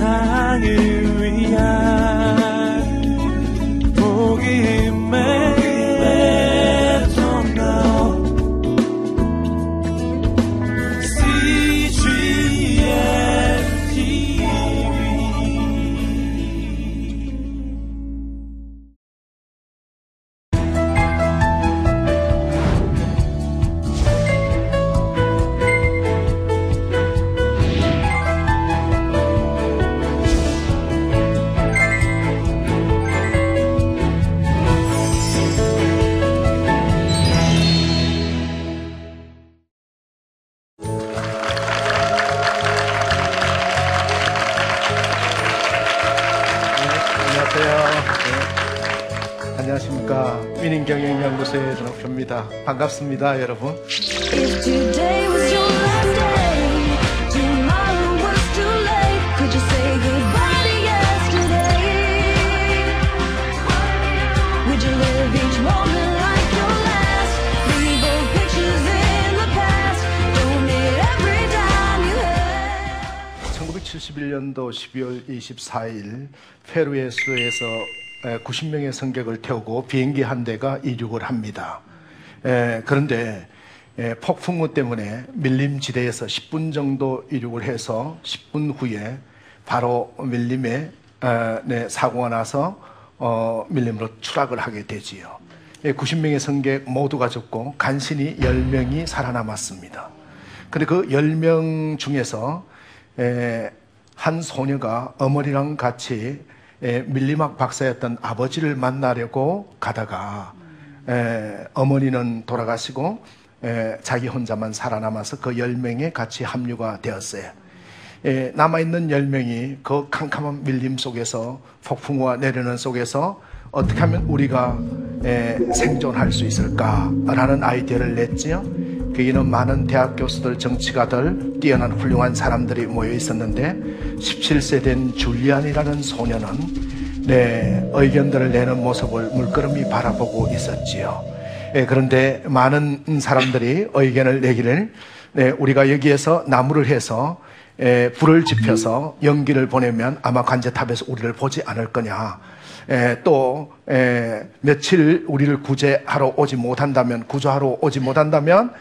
세상을 반갑습니다, 여러분. (1971년도 12월 24일) 페루의 수에서 90명의 승객을 태우고 비행기 한 대가 이륙을 합니다. 에, 그런데 에, 폭풍우 때문에 밀림 지대에서 10분 정도 이륙을 해서 10분 후에 바로 밀림에 에, 네, 사고가 나서 어, 밀림으로 추락을 하게 되지요. 90명의 승객 모두가 죽고 간신히 10명이 살아남았습니다. 근데 그 10명 중에서 에, 한 소녀가 어머니랑 같이 에, 밀림학 박사였던 아버지를 만나려고 가다가 에, 어머니는 돌아가시고 에, 자기 혼자만 살아남아서 그 10명에 같이 합류가 되었어요. 에, 남아있는 10명이 그 캄캄한 밀림 속에서 폭풍우가 내려는 속에서 어떻게 하면 우리가 에, 생존할 수 있을까라는 아이디어를 냈지요. 거기는 많은 대학 교수들, 정치가들, 뛰어난 훌륭한 사람들이 모여 있었는데 17세 된 줄리안이라는 소녀는 네, 의견들을 내는 모습을 물끄러미 바라보고 있었지요. 예, 그런데 많은 사람들이 의견을 내기를 네, 우리가 여기에서 나무를 해서 예, 불을 지펴서 연기를 보내면 아마 관제탑에서 우리를 보지 않을 거냐. 예, 또 예, 며칠 우리를 구제하러 오지 못한다면 구조하러 오지 못한다면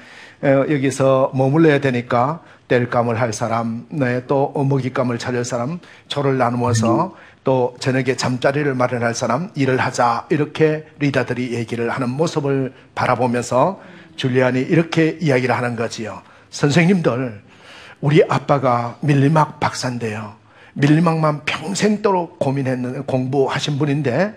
예, 여기서 머물러야 되니까 뗄감을 할 사람, 네, 또 먹잇감을 차릴 사람, 조를 나누어서 또 저녁에 잠자리를 마련할 사람 일을 하자 이렇게 리더들이 얘기를 하는 모습을 바라보면서 줄리안이 이렇게 이야기를 하는 거지요. 선생님들 우리 아빠가 밀리막 박사인데요. 밀리막만 평생도록 고민했는 공부하신 분인데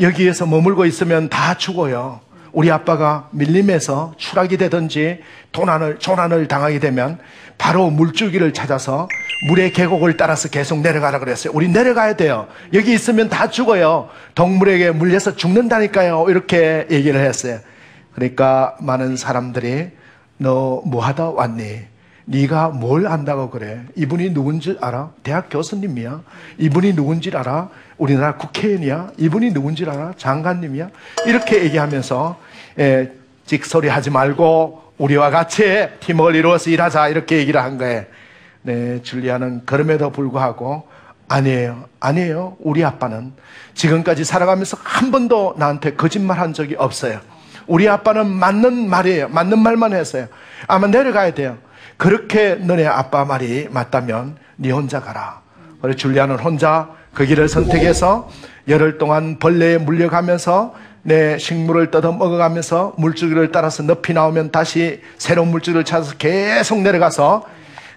여기에서 머물고 있으면 다 죽어요. 우리 아빠가 밀림에서 추락이 되든지 도난을, 조난을 당하게 되면 바로 물줄기를 찾아서 물의 계곡을 따라서 계속 내려가라 그랬어요. 우리 내려가야 돼요. 여기 있으면 다 죽어요. 동물에게 물려서 죽는다니까요. 이렇게 얘기를 했어요. 그러니까 많은 사람들이 너 뭐 하다 왔니? 네가 뭘 안다고 그래? 이분이 누군지 알아? 대학 교수님이야. 이분이 누군지 알아? 우리나라 국회의원이야. 이분이 누군지 알아? 장관님이야. 이렇게 얘기하면서 에, 찍소리 하지 말고 우리와 같이 팀을 이루어서 일하자 이렇게 얘기를 한 거예요. 네, 줄리아는 그럼에도 불구하고 아니에요. 아니에요. 우리 아빠는 지금까지 살아가면서 한 번도 나한테 거짓말 한 적이 없어요. 우리 아빠는 맞는 말이에요. 맞는 말만 했어요. 아마 내려가야 돼요. 그렇게 너네 아빠 말이 맞다면 네 혼자 가라. 그래 줄리아는 혼자 그 길을 선택해서 열흘 동안 벌레에 물려가면서 내 식물을 뜯어 먹어가면서 물줄기를 따라서 높이 나오면 다시 새로운 물줄기를 찾아서 계속 내려가서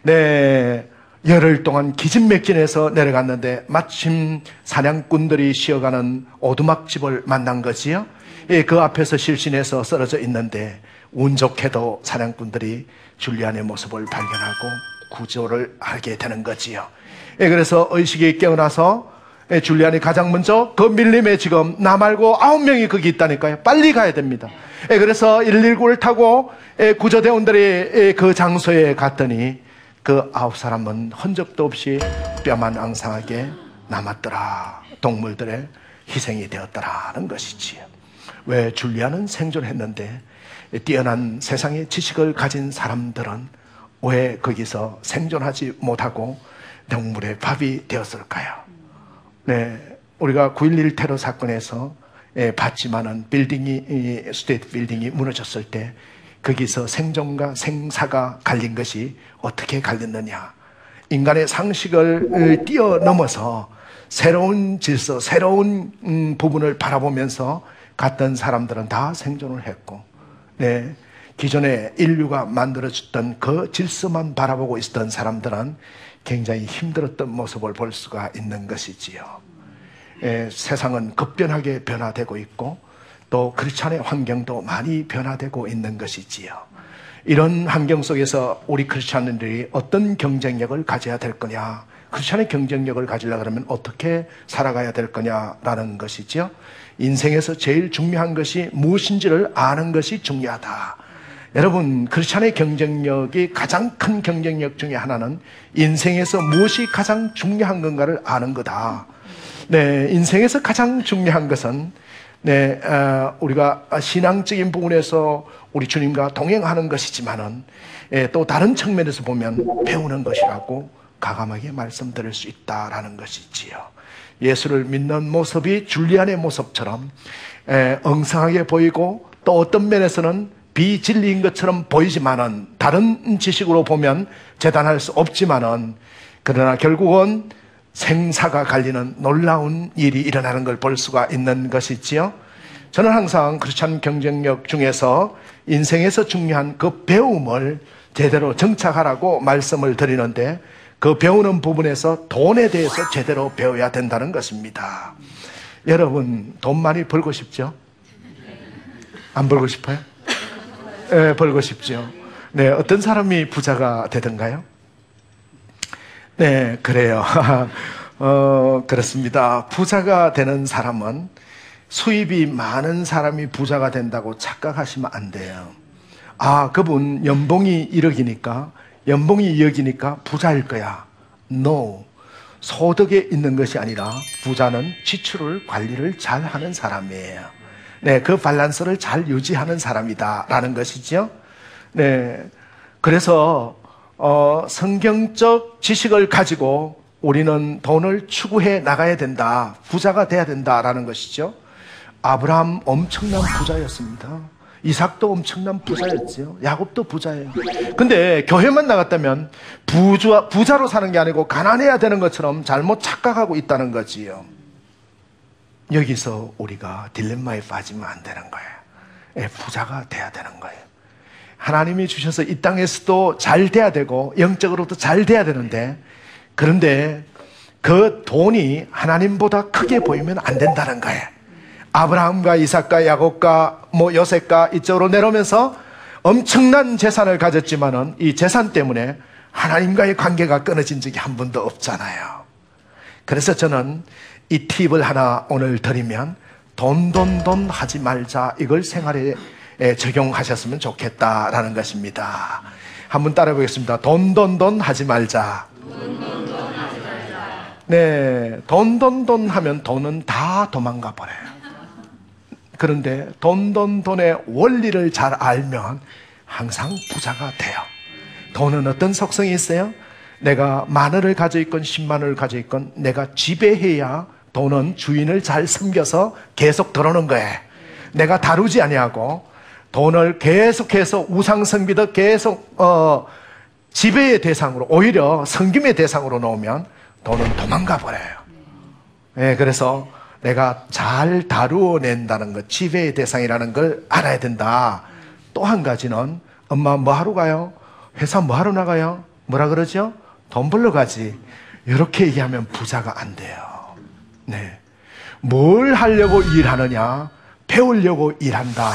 내 열흘 동안 기진맥진해서 내려갔는데 마침 사냥꾼들이 쉬어가는 오두막집을 만난 거지요. 예, 그 앞에서 실신해서 쓰러져 있는데 운 좋게도 사냥꾼들이 줄리안의 모습을 발견하고 구조를 하게 되는 거지요. 예, 그래서 의식이 깨어나서 예, 줄리안이 가장 먼저 그 밀림에 지금 나 말고 아홉 명이 거기 있다니까요. 빨리 가야 됩니다. 예, 그래서 119를 타고 예, 구조대원들이 그 장소에 갔더니 그 아홉 사람은 흔적도 없이 뼈만 앙상하게 남았더라. 동물들의 희생이 되었더라는 것이지요. 왜 줄리아는 생존했는데 뛰어난 세상의 지식을 가진 사람들은 왜 거기서 생존하지 못하고 동물의 밥이 되었을까요? 네, 우리가 9.11 테러 사건에서 예, 봤지만은 빌딩이 이 스테이트 빌딩이 무너졌을 때 거기서 생존과 생사가 갈린 것이 어떻게 갈렸느냐? 인간의 상식을 뛰어넘어서 새로운 질서, 새로운 음, 부분을 바라보면서 갔던 사람들은 다 생존을 했고, 네. 기존에 인류가 만들어졌던 그 질서만 바라보고 있었던 사람들은 굉장히 힘들었던 모습을 볼 수가 있는 것이지요. 예, 세상은 급변하게 변화되고 있고 또 크리스찬의 환경도 많이 변화되고 있는 것이지요. 이런 환경 속에서 우리 크리스찬들이 어떤 경쟁력을 가져야 될 거냐, 크리스찬의 경쟁력을 가지려 그러면 어떻게 살아가야 될 거냐라는 것이죠. 인생에서 제일 중요한 것이 무엇인지를 아는 것이 중요하다. 여러분, 크리스찬의 경쟁력이 가장 큰 경쟁력 중에 하나는 인생에서 무엇이 가장 중요한 건가를 아는 거다. 네, 인생에서 가장 중요한 것은 네, 어, 우리가 신앙적인 부분에서 우리 주님과 동행하는 것이지만은 예, 또 다른 측면에서 보면 배우는 것이라고 가감하게 말씀드릴 수 있다라는 것이지요. 예수를 믿는 모습이 줄리안의 모습처럼 예, 엉성하게 보이고 또 어떤 면에서는 비진리인 것처럼 보이지만은 다른 지식으로 보면 재단할 수 없지만은 그러나 결국은 생사가 갈리는 놀라운 일이 일어나는 걸 볼 수가 있는 것이지요. 저는 항상 크리스찬 경쟁력 중에서 인생에서 중요한 그 배움을 제대로 정착하라고 말씀을 드리는데 그 배우는 부분에서 돈에 대해서 제대로 배워야 된다는 것입니다. 여러분, 돈 많이 벌고 싶죠? 안 벌고 싶어요? 네, 벌고 싶죠. 네, 어떤 사람이 부자가 되던가요? 네, 그래요. 어, 그렇습니다. 부자가 되는 사람은 수입이 많은 사람이 부자가 된다고 착각하시면 안 돼요. 아, 그분 연봉이 1억이니까, 연봉이 2억이니까 부자일 거야. No. 소득에 있는 것이 아니라 부자는 지출을 관리를 잘 하는 사람이에요. 네, 그 밸런스를 잘 유지하는 사람이다라는 것이죠. 네. 그래서 어, 성경적 지식을 가지고 우리는 돈을 추구해 나가야 된다. 부자가 돼야 된다라는 것이죠. 아브라함 엄청난 부자였습니다. 이삭도 엄청난 부자였죠. 야곱도 부자예요. 근데 교회만 나갔다면 부자, 부자로 사는 게 아니고 가난해야 되는 것처럼 잘못 착각하고 있다는 거지요. 여기서 우리가 딜레마에 빠지면 안 되는 거예요. 예, 부자가 돼야 되는 거예요. 하나님이 주셔서 이 땅에서도 잘 돼야 되고 영적으로도 잘 돼야 되는데 그런데 그 돈이 하나님보다 크게 보이면 안 된다는 거예요. 아브라함과 이삭과 야곱과 뭐 요셉과 이쪽으로 내려오면서 엄청난 재산을 가졌지만은 이 재산 때문에 하나님과의 관계가 끊어진 적이 한 번도 없잖아요. 그래서 저는 이 팁을 하나 오늘 드리면 돈, 돈, 돈 하지 말자. 이걸 생활에 적용하셨으면 좋겠다라는 것입니다. 한번 따라 보겠습니다. 돈, 돈, 돈 하지 말자. 네. 돈, 돈, 돈 하면 돈은 다 도망가 버려요. 그런데 돈, 돈, 돈의 원리를 잘 알면 항상 부자가 돼요. 돈은 어떤 속성이 있어요? 내가 만 원을 가져 있건 10만 원을 가져 있건 내가 지배해야 돈은 주인을 잘 섬겨서 계속 들어오는 거예요. 내가 다루지 아니하고 돈을 계속해서 우상 성비도 계속 어, 지배의 대상으로 오히려 섬김의 대상으로 놓으면 돈은 도망가 버려요. 네, 그래서 내가 잘 다루어낸다는 것, 지배의 대상이라는 걸 알아야 된다. 또 한 가지는 엄마 뭐 하러 가요? 회사 뭐 하러 나가요? 뭐라 그러죠? 돈 벌러 가지. 이렇게 얘기하면 부자가 안 돼요. 네. 뭘 하려고 일하느냐? 배우려고 일한다.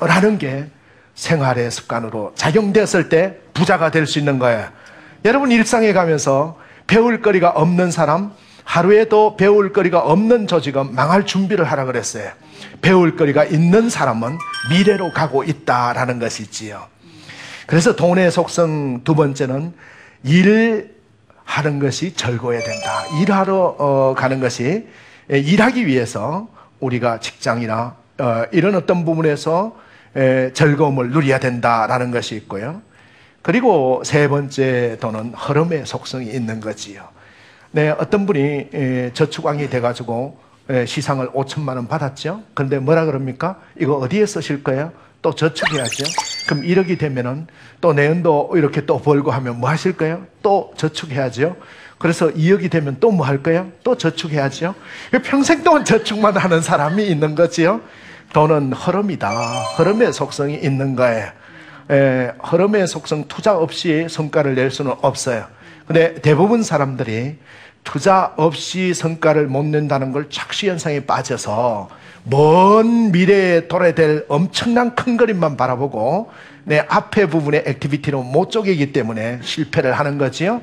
라는 게 생활의 습관으로 작용됐을 때 부자가 될 수 있는 거예요. 여러분 일상에 가면서 배울 거리가 없는 사람, 하루에도 배울 거리가 없는 조직은 망할 준비를 하라 그랬어요. 배울 거리가 있는 사람은 미래로 가고 있다라는 것이지요. 그래서 돈의 속성 두 번째는 일 하는 것이 즐거워야 된다. 일하러 어, 가는 것이 예, 일하기 위해서 우리가 직장이나 어, 이런 어떤 부분에서 에, 즐거움을 누려야 된다라는 것이 있고요. 그리고 세 번째 돈은 흐름의 속성이 있는 거지요. 네, 어떤 분이 에, 저축왕이 돼가지고 에, 시상을 5천만 원 받았죠. 그런데 뭐라 그럽니까? 이거 어디에 쓰실 거예요? 또 저축해야죠. 그럼 1억이 되면은 또 내년도 이렇게 또 벌고 하면 뭐 하실 거예요? 또 저축해야죠. 그래서 2억이 되면 또 뭐할 거예요? 또 저축해야죠. 평생 동안 저축만 하는 사람이 있는 거지요. 돈은 흐름이다. 흐름의 속성이 있는 거예요. 에, 흐름의 속성 투자 없이 성과를 낼 수는 없어요. 근데 대부분 사람들이 투자 없이 성과를 못 낸다는 걸 착시 현상에 빠져서 먼 미래에 도래될 엄청난 큰 그림만 바라보고 내 앞에 부분의 activity로 못 쪼개기 때문에 실패를 하는 거지요.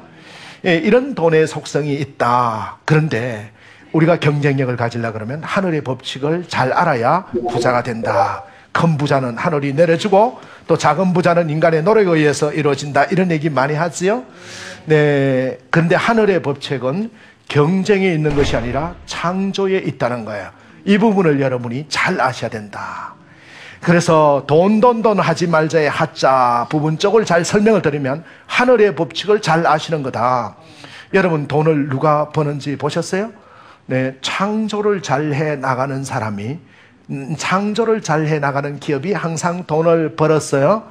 예, 이런 돈의 속성이 있다. 그런데 우리가 경쟁력을 가지려 그러면 하늘의 법칙을 잘 알아야 부자가 된다. 큰 부자는 하늘이 내려주고 또 작은 부자는 인간의 노력에 의해서 이루어진다. 이런 얘기 많이 하지요. 네. 근데 하늘의 법칙은 경쟁에 있는 것이 아니라 창조에 있다는 거예요. 이 부분을 여러분이 잘 아셔야 된다. 그래서 돈, 돈, 돈 하지 말자의 하자 부분 쪽을 잘 설명을 드리면 하늘의 법칙을 잘 아시는 거다. 여러분 돈을 누가 버는지 보셨어요? 네, 창조를 잘 해 나가는 사람이 음, 창조를 잘 해 나가는 기업이 항상 돈을 벌었어요.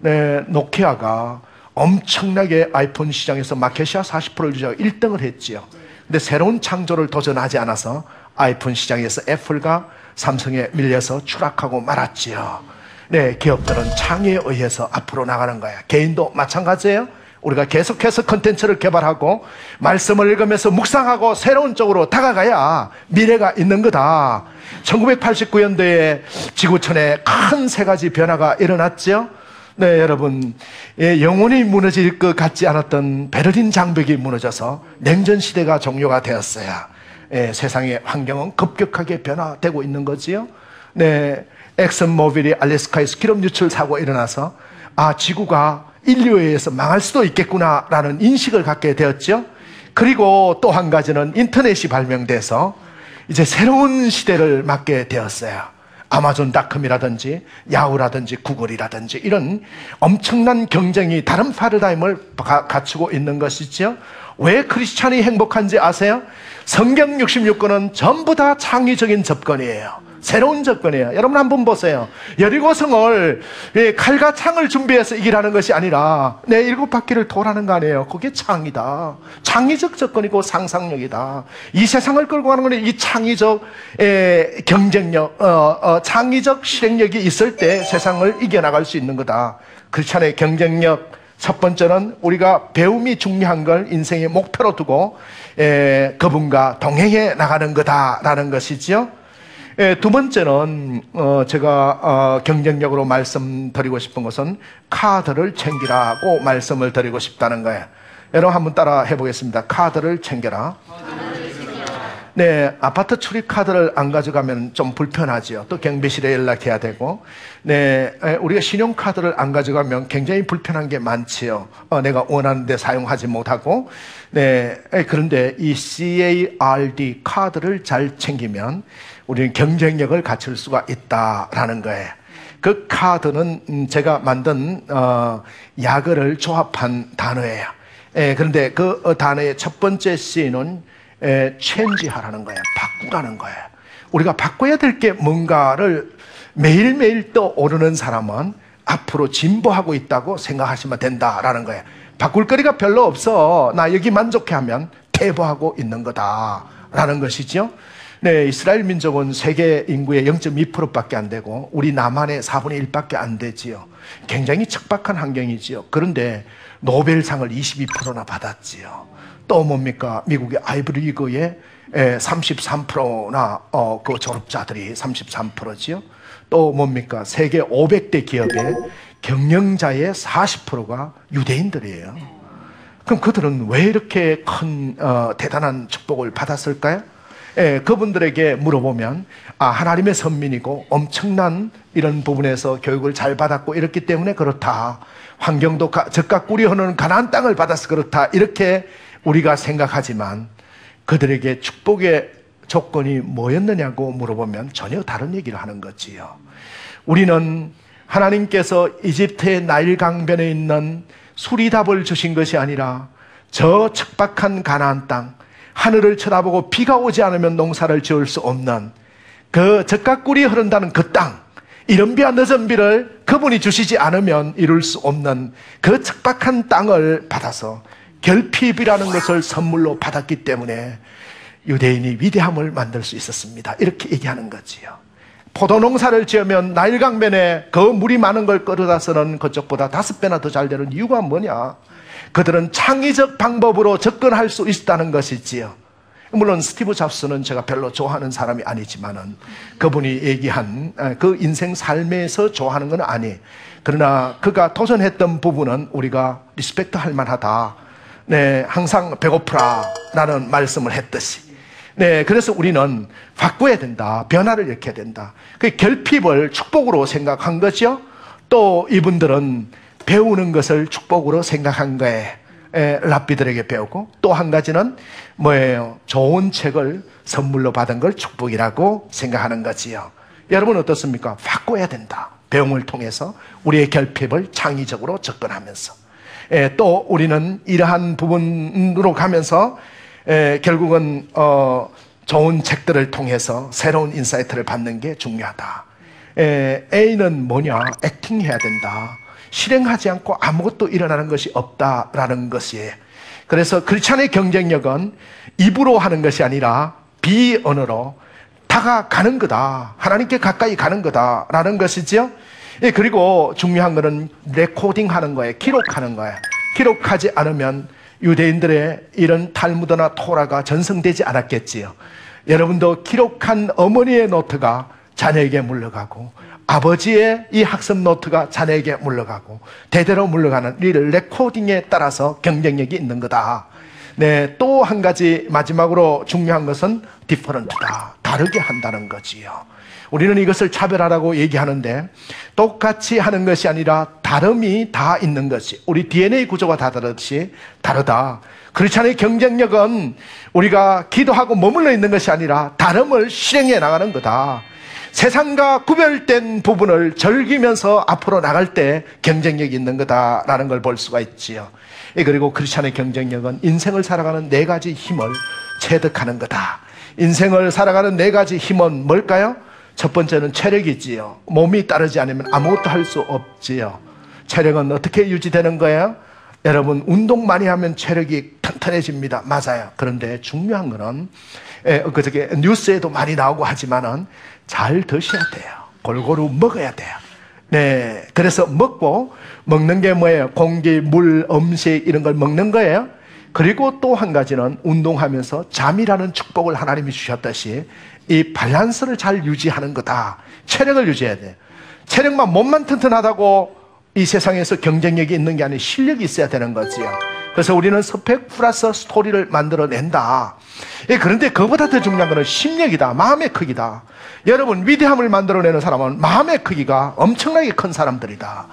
네, 노키아가 엄청나게 아이폰 시장에서 마켓시아 40%를 주자 1등을 했지요. 근데 새로운 창조를 도전하지 않아서 아이폰 시장에서 애플과 삼성에 밀려서 추락하고 말았지요. 네, 기업들은 창의에 의해서 앞으로 나가는 거야. 개인도 마찬가지예요. 우리가 계속해서 컨텐츠를 개발하고 말씀을 읽으면서 묵상하고 새로운 쪽으로 다가가야 미래가 있는 거다. 1989년도에 지구촌에 큰 세 가지 변화가 일어났죠. 네, 여러분. 예, 영원히 무너질 것 같지 않았던 베를린 장벽이 무너져서 냉전 시대가 종료가 되었어요. 예, 세상의 환경은 급격하게 변화되고 있는 거지요. 네, 엑슨 모빌이 알래스카에서 기름 유출 사고가 일어나서 아, 지구가 인류에 의해서 망할 수도 있겠구나라는 인식을 갖게 되었죠. 그리고 또 한 가지는 인터넷이 발명돼서 이제 새로운 시대를 맞게 되었어요. 아마존닷컴이라든지 야후라든지 구글이라든지 이런 엄청난 경쟁이 다른 파르다임을 갖추고 있는 것이죠. 왜 크리스찬이 행복한지 아세요? 성경 66권은 전부 다 창의적인 접근이에요. 새로운 접근이에요. 여러분 한번 보세요. 여리고성을 예, 칼과 창을 준비해서 이기라는 것이 아니라 내 일곱 바퀴를 돌아는 거 아니에요. 그게 창이다. 창의적 접근이고 상상력이다. 이 세상을 끌고 가는 것은 이 창의적 예, 경쟁력, 어, 어, 창의적 실행력이 있을 때 세상을 이겨나갈 수 있는 거다. 그렇잖아요. 경쟁력. 첫 번째는 우리가 배움이 중요한 걸 인생의 목표로 두고 예, 그분과 동행해 나가는 거다라는 것이지요. 예, 두 번째는 어, 제가 어, 경쟁력으로 말씀드리고 싶은 것은 카드를 챙기라고 말씀을 드리고 싶다는 거예요. 여러분 한번 따라 해보겠습니다. 카드를 챙겨라. 네, 아파트 출입 카드를 안 가져가면 좀 불편하지요. 또 경비실에 연락해야 되고, 네, 우리가 신용 카드를 안 가져가면 굉장히 불편한 게 많지요. 어, 내가 원하는데 사용하지 못하고, 네, 그런데 이 CARD 카드를 잘 챙기면 우리는 경쟁력을 갖출 수가 있다라는 거예요. 그 카드는 음, 제가 만든 어, 약어를 조합한 단어예요. 예, 그런데 그 어, 단어의 첫 번째 C는 예, 체인지하라는 거예요. 바꾸라는 거예요. 우리가 바꿔야 될 게 뭔가를 매일매일 떠오르는 사람은 앞으로 진보하고 있다고 생각하시면 된다라는 거예요. 바꿀 거리가 별로 없어. 나 여기 만족해 하면 퇴보하고 있는 거다라는 것이죠. 네, 이스라엘 민족은 세계 인구의 0.2%밖에 안 되고 우리 남한의 4분의 1밖에 안 되지요. 굉장히 척박한 환경이지요. 그런데 노벨상을 22%나 받았지요. 또 뭡니까? 미국의 아이브리그의 33%나 어, 그 졸업자들이 33%지요. 또 뭡니까? 세계 500대 기업의 경영자의 40%가 유대인들이에요. 그럼 그들은 왜 이렇게 큰 어, 대단한 축복을 받았을까요? 예, 그분들에게 물어보면 아 하나님의 선민이고 엄청난 이런 부분에서 교육을 잘 받았고 이렇기 때문에 그렇다. 환경도 적각 꾸리 흐르는 가나안 땅을 받아서 그렇다. 이렇게 우리가 생각하지만 그들에게 축복의 조건이 뭐였느냐고 물어보면 전혀 다른 얘기를 하는 거지요. 우리는 하나님께서 이집트의 나일 강변에 있는 수리답을 주신 것이 아니라 저 척박한 가나안 땅 하늘을 쳐다보고 비가 오지 않으면 농사를 지을 수 없는 그 적각꿀이 흐른다는 그 땅, 이른 비와 늦은 비를 그분이 주시지 않으면 이룰 수 없는 그 척박한 땅을 받아서 결핍이라는 것을 선물로 받았기 때문에 유대인이 위대함을 만들 수 있었습니다. 이렇게 얘기하는 거지요. 포도 농사를 지으면 나일강변에 그 물이 많은 걸 끌어다서는 그쪽보다 다섯 배나 더 잘 되는 이유가 뭐냐? 그들은 창의적 방법으로 접근할 수 있다는 것이지요. 물론 스티브 잡스는 제가 별로 좋아하는 사람이 아니지만은 그분이 얘기한 그 인생 삶에서 좋아하는 건 아니. 그러나 그가 도전했던 부분은 우리가 respect 할 만하다. 네, 항상 배고프라라는 말씀을 했듯이. 네, 그래서 우리는 바꿔야 된다. 변화를 일으켜야 된다. 그 결핍을 축복으로 생각한 거죠. 또 이분들은 배우는 것을 축복으로 생각한 거예요. 랍비들에게 배우고 또 한 가지는 뭐예요? 좋은 책을 선물로 받은 걸 축복이라고 생각하는 거지요. 여러분 어떻습니까? 바꿔야 된다. 배움을 통해서 우리의 결핍을 창의적으로 접근하면서 에, 또 우리는 이러한 부분으로 가면서 에, 결국은 어, 좋은 책들을 통해서 새로운 insight를 받는 게 중요하다. 에, A는 뭐냐? acting해야 된다. 실행하지 않고 아무것도 일어나는 것이 없다라는 것이에요. 그래서 크리스찬의 경쟁력은 입으로 하는 것이 아니라 비언어로 다가가는 거다. 하나님께 가까이 가는 거다라는 것이죠. 예, 그리고 중요한 것은 recording 하는 거예요. 기록하는 거예요. 기록하지 않으면 유대인들의 이런 탈무드나 토라가 전승되지 않았겠지요. 여러분도 기록한 어머니의 노트가 자녀에게 물러가고 아버지의 이 학습 노트가 자녀에게 물러가고 대대로 물러가는 이 레코딩에 따라서 경쟁력이 있는 거다. 네, 또 한 가지 마지막으로 중요한 것은 디퍼런트다. 다르게 한다는 거지요. 우리는 이것을 차별하라고 얘기하는데 똑같이 하는 것이 아니라 다름이 다 있는 것이 우리 DNA 구조가 다 다르듯이 다르다. 크리스찬의 경쟁력은 우리가 기도하고 머물러 있는 것이 아니라 다름을 실행해 나가는 거다. 세상과 구별된 부분을 즐기면서 앞으로 나갈 때 경쟁력이 있는 거다라는 걸 볼 수가 있지요. 예, 그리고 크리스찬의 경쟁력은 인생을 살아가는 네 가지 힘을 체득하는 거다. 인생을 살아가는 네 가지 힘은 뭘까요? 첫 번째는 체력이지요. 몸이 따르지 않으면 아무것도 할 수 없지요. 체력은 어떻게 유지되는 거예요? 여러분, 운동 많이 하면 체력이 튼튼해집니다. 맞아요. 그런데 중요한 거는, 예, 그저께 뉴스에도 많이 나오고 하지만은 잘 드셔야 돼요. 골고루 먹어야 돼요. 네. 그래서 먹고, 먹는 게 뭐예요? 공기, 물, 음식, 이런 걸 먹는 거예요. 그리고 또 한 가지는 운동하면서 잠이라는 축복을 하나님이 주셨듯이 이 밸런스를 잘 유지하는 거다. 체력을 유지해야 돼. 체력만 몸만 튼튼하다고 이 세상에서 경쟁력이 있는 게 아니라 실력이 있어야 되는 거지요. 그래서 우리는 스펙 플러스 스토리를 만들어낸다. 예, 그런데 그보다 더 중요한 것은 심력이다. 마음의 크기다. 여러분, 위대함을 만들어내는 사람은 마음의 크기가 엄청나게 큰 사람들이다.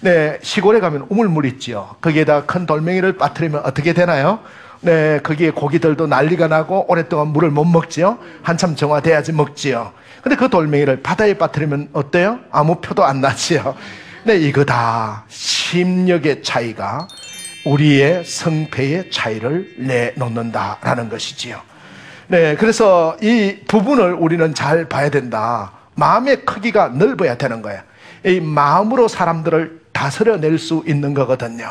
네, 시골에 가면 우물물 있지요. 거기에다 큰 돌멩이를 빠뜨리면 어떻게 되나요? 네, 거기에 고기들도 난리가 나고 오랫동안 물을 못 먹지요. 한참 정화돼야지 먹지요. 근데 그 돌멩이를 바다에 빠뜨리면 어때요? 아무 표도 안 나지요. 네, 이거 다. 심력의 차이가 우리의 성패의 차이를 내놓는다라는 것이지요. 네, 그래서 이 부분을 우리는 잘 봐야 된다. 마음의 크기가 넓어야 되는 거예요. 이 마음으로 사람들을 다스려낼 수 있는 거거든요.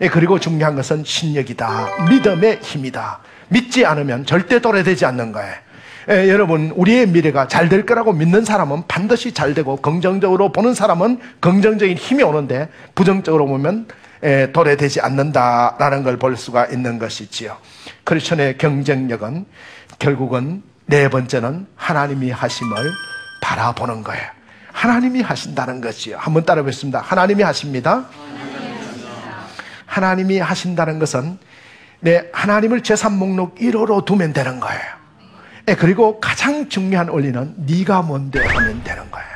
예, 그리고 중요한 것은 신력이다. 믿음의 힘이다. 믿지 않으면 절대 도래되지 않는 거예요. 예, 여러분, 우리의 미래가 잘 될 거라고 믿는 사람은 반드시 잘 되고, 긍정적으로 보는 사람은 긍정적인 힘이 오는데, 부정적으로 보면 예, 도래되지 않는다라는 걸 볼 수가 있는 것이지요. 크리스천의 경쟁력은 결국은 네 번째는 하나님이 하심을 바라보는 거예요. 하나님이 하신다는 것이요. 한번 따라 뵙습니다. 하나님이 하십니다. 하나님이 하신다는 것은 네, 하나님을 재산 목록 1호로 두면 되는 거예요. 네, 그리고 가장 중요한 원리는 네가 뭔데 하면 되는 거예요.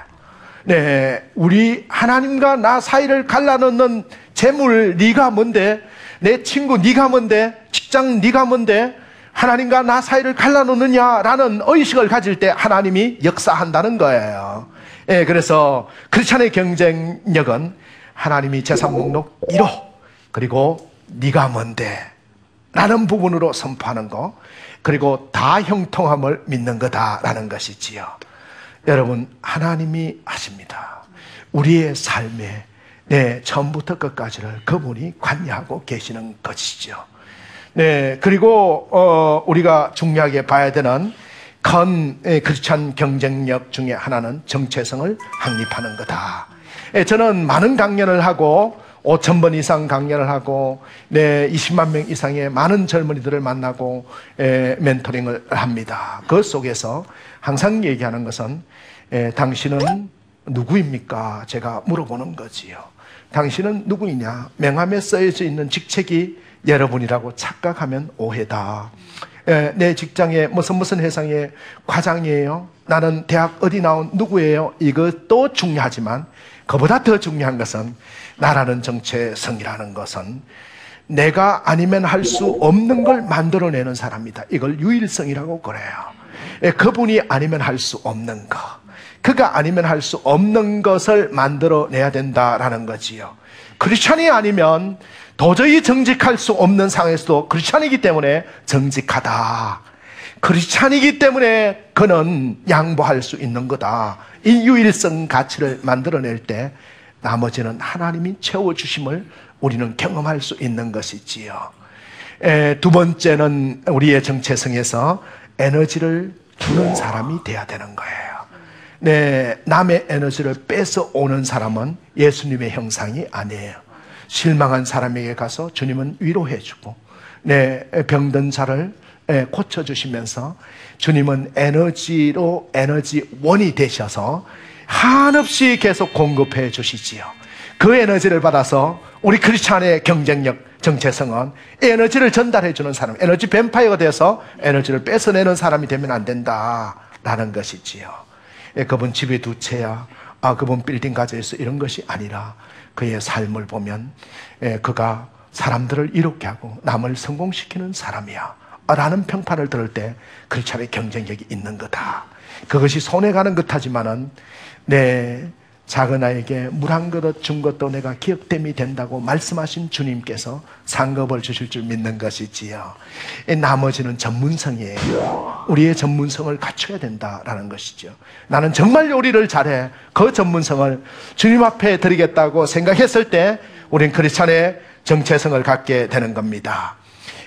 네, 우리 하나님과 나 사이를 갈라놓는 재물 네가 뭔데? 내 친구 네가 뭔데? 직장 네가 뭔데? 하나님과 나 사이를 갈라놓느냐라는 의식을 가질 때 하나님이 역사한다는 거예요. 예, 그래서 크리스찬의 경쟁력은 하나님이 재산 목록 1호 그리고 네가 뭔데? 라는 부분으로 선포하는 거, 그리고 다 형통함을 믿는 거다라는 것이지요. 여러분, 하나님이 하십니다. 우리의 삶에, 네, 처음부터 끝까지를 그분이 관여하고 계시는 것이죠. 네, 그리고, 어, 우리가 중요하게 봐야 되는 큰 크리스찬 경쟁력 중에 하나는 정체성을 확립하는 거다. 예, 저는 많은 강연을 하고 5천 번 이상 강연을 하고 네 20만 명 이상의 많은 젊은이들을 만나고 에, 멘토링을 합니다. 그 속에서 항상 얘기하는 것은 에, 당신은 누구입니까? 제가 물어보는 거지요. 당신은 누구이냐? 명함에 써져 있는 직책이 여러분이라고 착각하면 오해다. 에, 내 직장에 무슨 무슨 회사의 과장이에요. 나는 대학 어디 나온 누구예요? 이것도 중요하지만 그보다 더 중요한 것은 나라는 정체성이라는 것은 내가 아니면 할 수 없는 걸 만들어내는 사람이다. 이걸 유일성이라고 그래요. 예, 그분이 아니면 할 수 없는 것. 그가 아니면 할 수 없는 것을 만들어내야 된다라는 거지요. 크리스찬이 아니면 도저히 정직할 수 없는 상황에서도 크리스찬이기 때문에 정직하다. 크리스찬이기 때문에 그는 양보할 수 있는 거다. 이 유일성 가치를 만들어낼 때 나머지는 하나님이 채워주심을 우리는 경험할 수 있는 것이지요. 에, 두 번째는 우리의 정체성에서 에너지를 주는 사람이 돼야 되는 거예요. 네, 남의 에너지를 뺏어 오는 사람은 예수님의 형상이 아니에요. 실망한 사람에게 가서 주님은 위로해주고, 네, 병든 자를 고쳐주시면서 주님은 에너지로 에너지 원이 되셔서 한없이 계속 공급해 주시지요. 그 에너지를 받아서 우리 크리스찬의 경쟁력, 정체성은 에너지를 전달해 주는 사람, 에너지 뱀파이어가 돼서 에너지를 뺏어내는 사람이 되면 안 된다라는 것이지요. 예, 그분 집에 두 채야, 아, 그분 빌딩 가져 있어 이런 것이 아니라 그의 삶을 보면 예, 그가 사람들을 이롭게 하고 남을 성공시키는 사람이야. 라는 평판을 들을 때 크리스찬의 경쟁력이 있는 거다. 그것이 손해 가는 것 하지만은 내 작은 아이에게 물 한 그릇 준 것도 내가 기억됨이 된다고 말씀하신 주님께서 상급을 주실 줄 믿는 것이지요. 나머지는 전문성이에요. 우리의 전문성을 갖춰야 된다라는 것이죠. 나는 정말 요리를 잘해. 그 전문성을 주님 앞에 드리겠다고 생각했을 때 우린 크리스찬의 정체성을 갖게 되는 겁니다.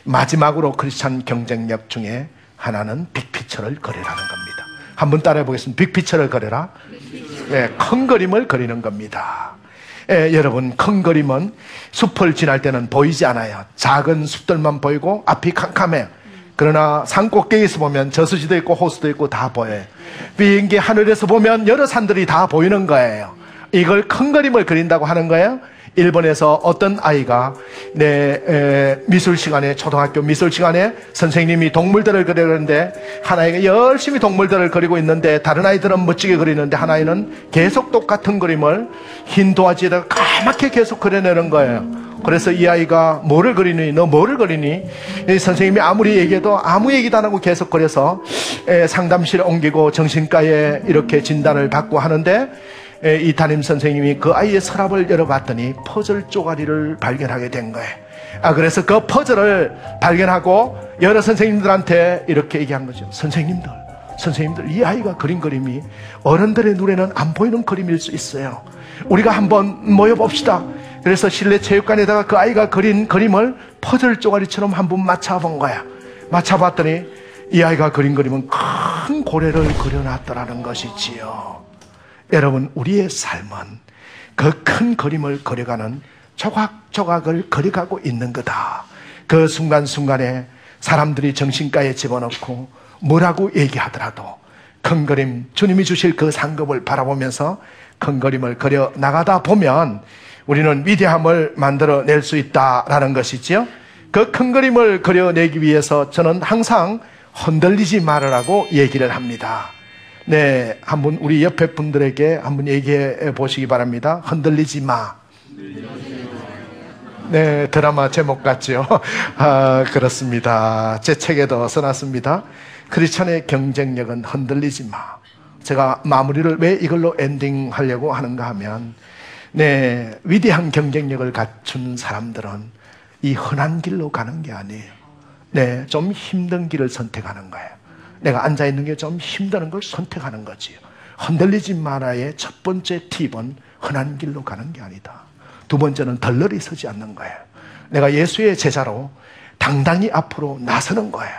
마지막으로 크리스찬 경쟁력 중에 하나는 빅피처를 그리라는 겁니다. 한번 따라해 보겠습니다. 빅피처를 그려라. 예, 큰 그림을 그리는 겁니다. 예, 여러분, 큰 그림은 숲을 지날 때는 보이지 않아요. 작은 숲들만 보이고 앞이 캄캄해요. 그러나 산 꼭대기에서 보면 저수지도 있고 호수도 있고 다 보여요. 비행기 하늘에서 보면 여러 산들이 다 보이는 거예요. 이걸 큰 그림을 그린다고 하는 거예요. 일본에서 어떤 아이가 내 에, 미술 시간에 초등학교 미술 시간에 선생님이 동물들을 그리는데 하나이가 열심히 동물들을 그리고 있는데 다른 아이들은 멋지게 그리는데 하나이는 계속 똑같은 그림을 흰 도화지에다가 까맣게 계속 그려내는 거예요. 그래서 이 아이가 뭐를 그리니? 너 뭐를 그리니? 선생님이 아무리 얘기해도 아무 얘기도 안 하고 계속 그려서 상담실에 옮기고 정신과에 이렇게 진단을 받고 하는데 이 담임 선생님이 그 아이의 서랍을 열어봤더니 퍼즐 쪼가리를 발견하게 된 거예요. 아, 그래서 그 퍼즐을 발견하고 여러 선생님들한테 이렇게 얘기한 거죠. 선생님들, 선생님들, 이 아이가 그린 그림이 어른들의 눈에는 안 보이는 그림일 수 있어요. 우리가 한번 모여봅시다. 그래서 실내 체육관에다가 그 아이가 그린 그림을 퍼즐 쪼가리처럼 한번 맞춰본 거야. 맞춰봤더니 이 아이가 그린 그림은 큰 고래를 그려놨더라는 것이지요. 여러분, 우리의 삶은 그 큰 그림을 그려가는 조각조각을 그려가고 있는 거다. 그 순간순간에 사람들이 정신가에 집어넣고 뭐라고 얘기하더라도 큰 그림, 주님이 주실 그 상급을 바라보면서 큰 그림을 그려 나가다 보면 우리는 위대함을 만들어 낼 수 있다라는 것이지요. 그 큰 그림을 그려내기 위해서 저는 항상 흔들리지 말으라고 얘기를 합니다. 네, 한번 우리 옆에 분들에게 한번 얘기해 보시기 바랍니다. 흔들리지 마. 네, 드라마 제목 같죠? 아, 그렇습니다. 제 책에도 써놨습니다. 크리스천의 경쟁력은 흔들리지 마. 제가 마무리를 왜 이걸로 엔딩 하려고 하는가 하면, 네, 위대한 경쟁력을 갖춘 사람들은 이 흔한 길로 가는 게 아니에요. 네, 좀 힘든 길을 선택하는 거예요. 내가 앉아 있는 게 좀 힘드는 걸 선택하는 거지요. 흔들리지 말아의 첫 번째 팁은 흔한 길로 가는 게 아니다. 두 번째는 덜러리 서지 않는 거예요. 내가 예수의 제자로 당당히 앞으로 나서는 거예요.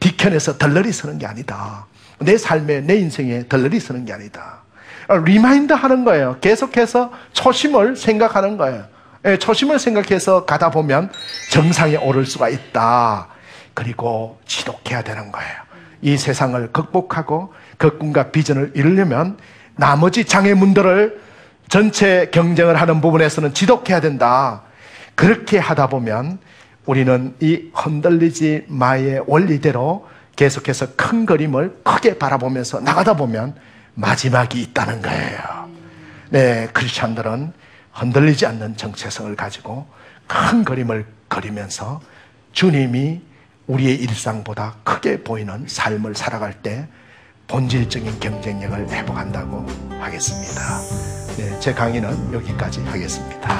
뒤편에서 들러리 서는 게 아니다. 내 삶에, 내 인생에 들러리 서는 게 아니다. remind 하는 거예요. 계속해서 초심을 생각하는 거예요. 예, 초심을 생각해서 가다 보면 정상에 오를 수가 있다. 그리고 지독해야 되는 거예요. 이 세상을 극복하고 그 꿈과 비전을 이루려면 나머지 장애물들을 전체 경쟁을 하는 부분에서는 지독해야 된다. 그렇게 하다 보면 우리는 이 흔들리지 마의 원리대로 계속해서 큰 그림을 크게 바라보면서 나가다 보면 마지막이 있다는 거예요. 네, 크리스찬들은 흔들리지 않는 정체성을 가지고 큰 그림을 그리면서 주님이 우리의 일상보다 크게 보이는 삶을 살아갈 때 본질적인 경쟁력을 회복한다고 하겠습니다. 네, 제 강의는 여기까지 하겠습니다.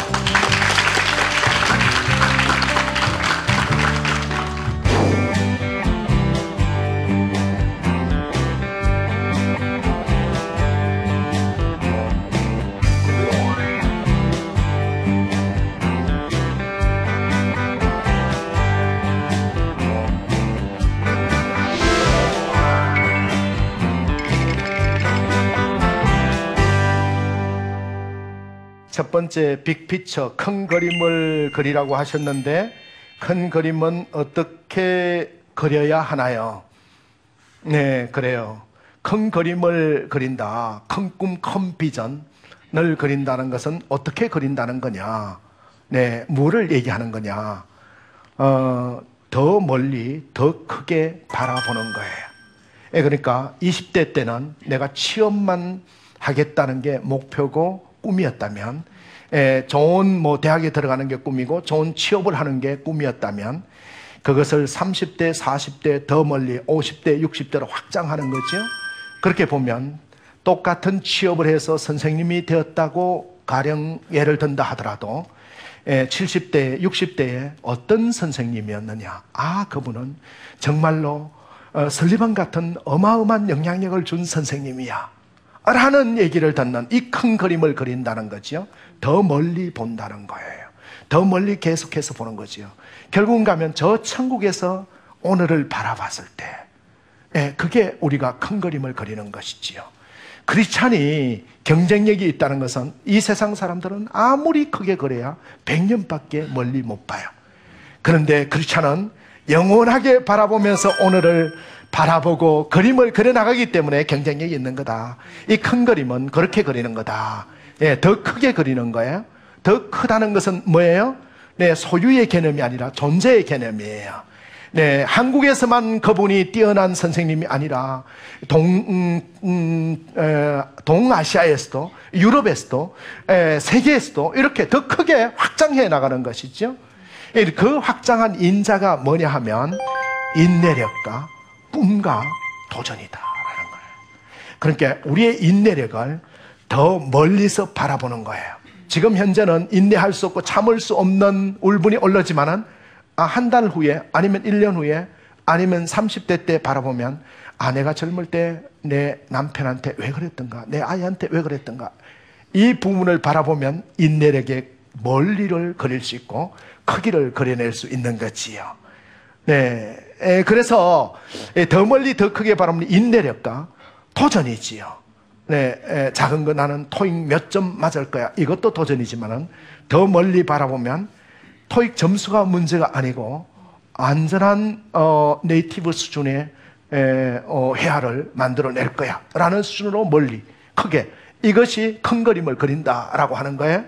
첫 번째 빅피처 큰 그림을 그리라고 하셨는데 큰 그림은 어떻게 그려야 하나요? 네, 그래요. 큰 그림을 그린다. 큰 꿈, 큰 비전을 그린다는 것은 어떻게 그린다는 거냐? 네, 뭐를 얘기하는 거냐? 어, 더 멀리, 더 크게 바라보는 거예요. 예, 그러니까 20대 때는 내가 취업만 하겠다는 게 목표고 꿈이었다면, 에, 좋은 뭐 대학에 들어가는 게 꿈이고 좋은 취업을 하는 게 꿈이었다면, 그것을 30대, 40대 더 멀리 50대, 60대로 확장하는 거죠. 그렇게 보면 똑같은 취업을 해서 선생님이 되었다고 가령 예를 든다 하더라도 70대, 60대에 어떤 선생님이었느냐. 아, 그분은 정말로 어, 설리반 같은 어마어마한 영향력을 준 선생님이야. 라는 얘기를 듣는 이 큰 그림을 그린다는 거지요. 더 멀리 본다는 거예요. 더 멀리 계속해서 보는 거지요. 결국은 가면 저 천국에서 오늘을 바라봤을 때, 예, 그게 우리가 큰 그림을 그리는 것이지요. 크리스찬이 경쟁력이 있다는 것은 이 세상 사람들은 아무리 크게 그래야 100년밖에 멀리 못 봐요. 그런데 크리스찬은 영원하게 바라보면서 오늘을 바라보고 그림을 그려나가기 때문에 경쟁력이 있는 거다. 이 큰 그림은 그렇게 그리는 거다. 예, 더 크게 그리는 거예요. 더 크다는 것은 뭐예요? 네, 소유의 개념이 아니라 존재의 개념이에요. 네, 한국에서만 그분이 뛰어난 선생님이 아니라 동, 음, 음, 에, 동아시아에서도 유럽에서도 에, 세계에서도 이렇게 더 크게 확장해 나가는 것이죠. 예, 그 확장한 인자가 뭐냐 하면 인내력과 꿈과 도전이다라는 거예요. 그러니까 우리의 인내력을 더 멀리서 바라보는 거예요. 지금 현재는 인내할 수 없고 참을 수 없는 울분이 올라지만은 아, 한 달 후에 아니면 1년 후에 아니면 30대 때 바라보면 아, 내가 젊을 때 내 남편한테 왜 그랬던가? 내 아이한테 왜 그랬던가? 이 부분을 바라보면 인내력의 멀리를 그릴 수 있고 크기를 그려낼 수 있는 거지요. 네. 에, 그래서 더 멀리 더 크게 바라보면 인내력과 도전이지요. 네, 에, 작은 거 나는 토익 몇 점 맞을 거야. 이것도 도전이지만은 더 멀리 바라보면 토익 점수가 문제가 아니고 안전한 어, 네이티브 수준의 에, 어, 회화를 만들어낼 거야. 라는 수준으로 멀리, 크게. 이것이 큰 그림을 그린다라고 하는 거예요.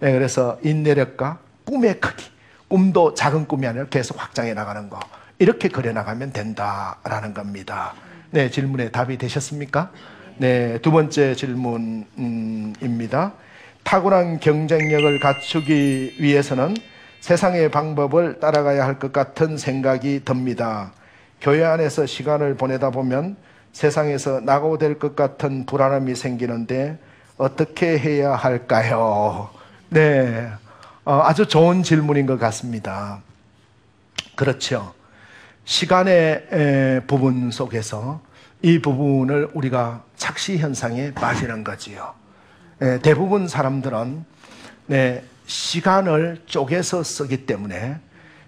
네, 그래서 인내력과 꿈의 크기. 꿈도 작은 꿈이 아니라 계속 확장해 나가는 거. 이렇게 그려나가면 된다라는 겁니다. 네, 질문에 답이 되셨습니까? 네, 두 번째 질문입니다. 탁월한 경쟁력을 갖추기 위해서는 세상의 방법을 따라가야 할 것 같은 생각이 듭니다. 교회 안에서 시간을 보내다 보면 세상에서 낙오될 것 같은 불안함이 생기는데 어떻게 해야 할까요? 네. 어, 아주 좋은 질문인 것 같습니다. 그렇죠. 시간의 에, 부분 속에서 이 부분을 우리가 착시 현상에 빠지는 거지요. 에, 대부분 사람들은 네, 시간을 쪼개서 쓰기 때문에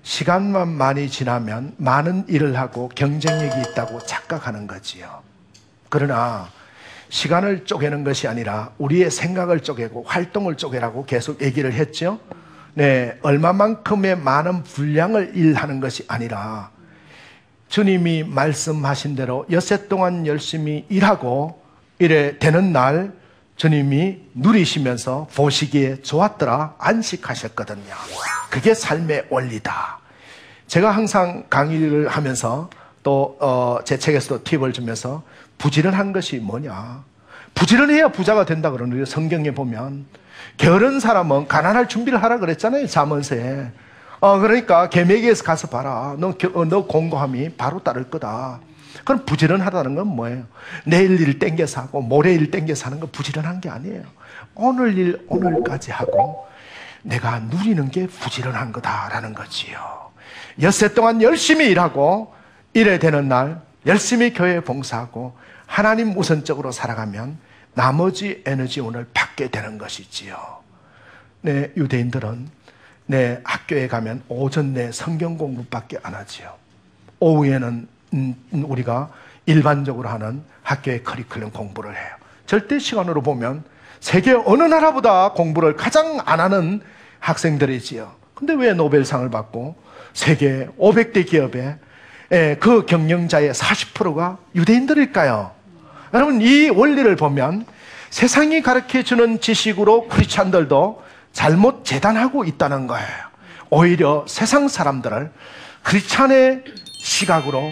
시간만 많이 지나면 많은 일을 하고 경쟁력이 있다고 착각하는 거지요. 그러나 시간을 쪼개는 것이 아니라 우리의 생각을 쪼개고 활동을 쪼개라고 계속 얘기를 했죠. 네, 얼마만큼의 많은 분량을 일하는 것이 아니라 주님이 말씀하신 대로 여세 동안 열심히 일하고 이래 되는 날 주님이 누리시면서 보시기에 좋았더라 안식하셨거든요. 그게 삶의 원리다. 제가 항상 강의를 하면서 또제 책에서도 팁을 주면서 부지런한 것이 뭐냐? 부지런해야 부자가 된다 그러는 거예요. 성경에 보면 게으른 사람은 가난할 준비를 하라 그랬잖아요. 자문서에. 어, 그러니까 개매기에서 가서 봐라. 너, 어, 너 공고함이 바로 따를 거다. 그럼 부지런하다는 건 뭐예요? 내일 일 땡겨서 하고 모레 일 땡겨서 하는 건 부지런한 게 아니에요. 오늘 일 오늘까지 하고 내가 누리는 게 부지런한 거다라는 거지요. 엿새 동안 열심히 일하고 일에 되는 날 열심히 교회 봉사하고 하나님 우선적으로 살아가면 나머지 에너지원을 받게 되는 것이지요. 네, 유대인들은 네, 학교에 가면 오전 내 성경 공부밖에 안 하지요. 오후에는 음, 우리가 일반적으로 하는 학교의 커리큘럼 공부를 해요. 절대 시간으로 보면 세계 어느 나라보다 공부를 가장 안 하는 학생들이지요. 근데 왜 노벨상을 받고 세계 500대 기업에 그 경영자의 40%가 유대인들일까요? 여러분 이 원리를 보면 세상이 가르쳐 주는 지식으로 크리스찬들도 잘못 재단하고 있다는 거예요. 오히려 세상 사람들을 크리스찬의 시각으로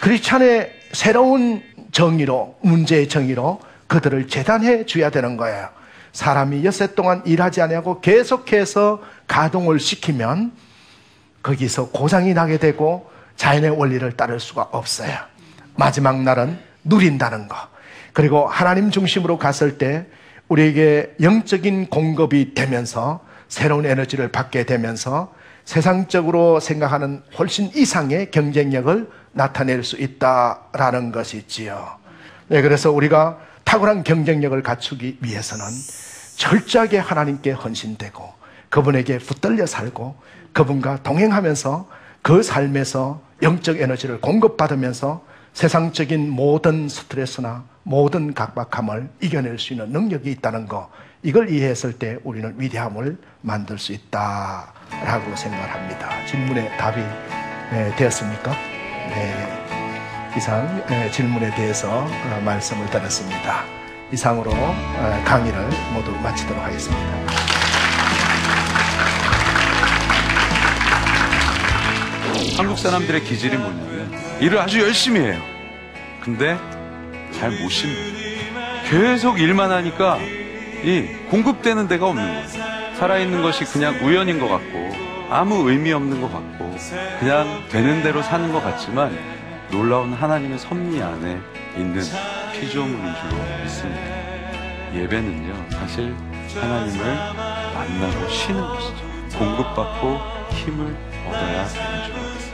크리스찬의 새로운 정의로 문제의 정의로 그들을 재단해 줘야 되는 거예요. 사람이 엿새 동안 일하지 아니하고 계속해서 가동을 시키면 거기서 고장이 나게 되고 자연의 원리를 따를 수가 없어요. 마지막 날은 누린다는 거. 그리고 하나님 중심으로 갔을 때 우리에게 영적인 공급이 되면서 새로운 에너지를 받게 되면서 세상적으로 생각하는 훨씬 이상의 경쟁력을 나타낼 수 있다라는 것이지요. 네, 그래서 우리가 탁월한 경쟁력을 갖추기 위해서는 철저하게 하나님께 헌신되고 그분에게 붙들려 살고 그분과 동행하면서 그 삶에서 영적 에너지를 공급받으면서 세상적인 모든 스트레스나 모든 각박함을 이겨낼 수 있는 능력이 있다는 거 이걸 이해했을 때 우리는 위대함을 만들 수 있다라고 생각합니다. 질문에 답이 네, 되었습니까? 네. 이상 네, 질문에 대해서 어, 말씀을 드렸습니다. 이상으로 어, 강의를 모두 마치도록 하겠습니다. 한국 사람들의 기질이 뭐냐면 일을 아주 열심히 해요. 근데 잘 못 쉽니다. 계속 일만 하니까 이 공급되는 데가 없는 거예요. 살아있는 것이 그냥 우연인 것 같고 아무 의미 없는 것 같고 그냥 되는 대로 사는 것 같지만 놀라운 하나님의 섭리 안에 있는 피조물인 줄로 믿습니다. 예배는요 사실 하나님을 만나고 쉬는 것이죠. 공급받고 힘을 얻어야 되는 줄.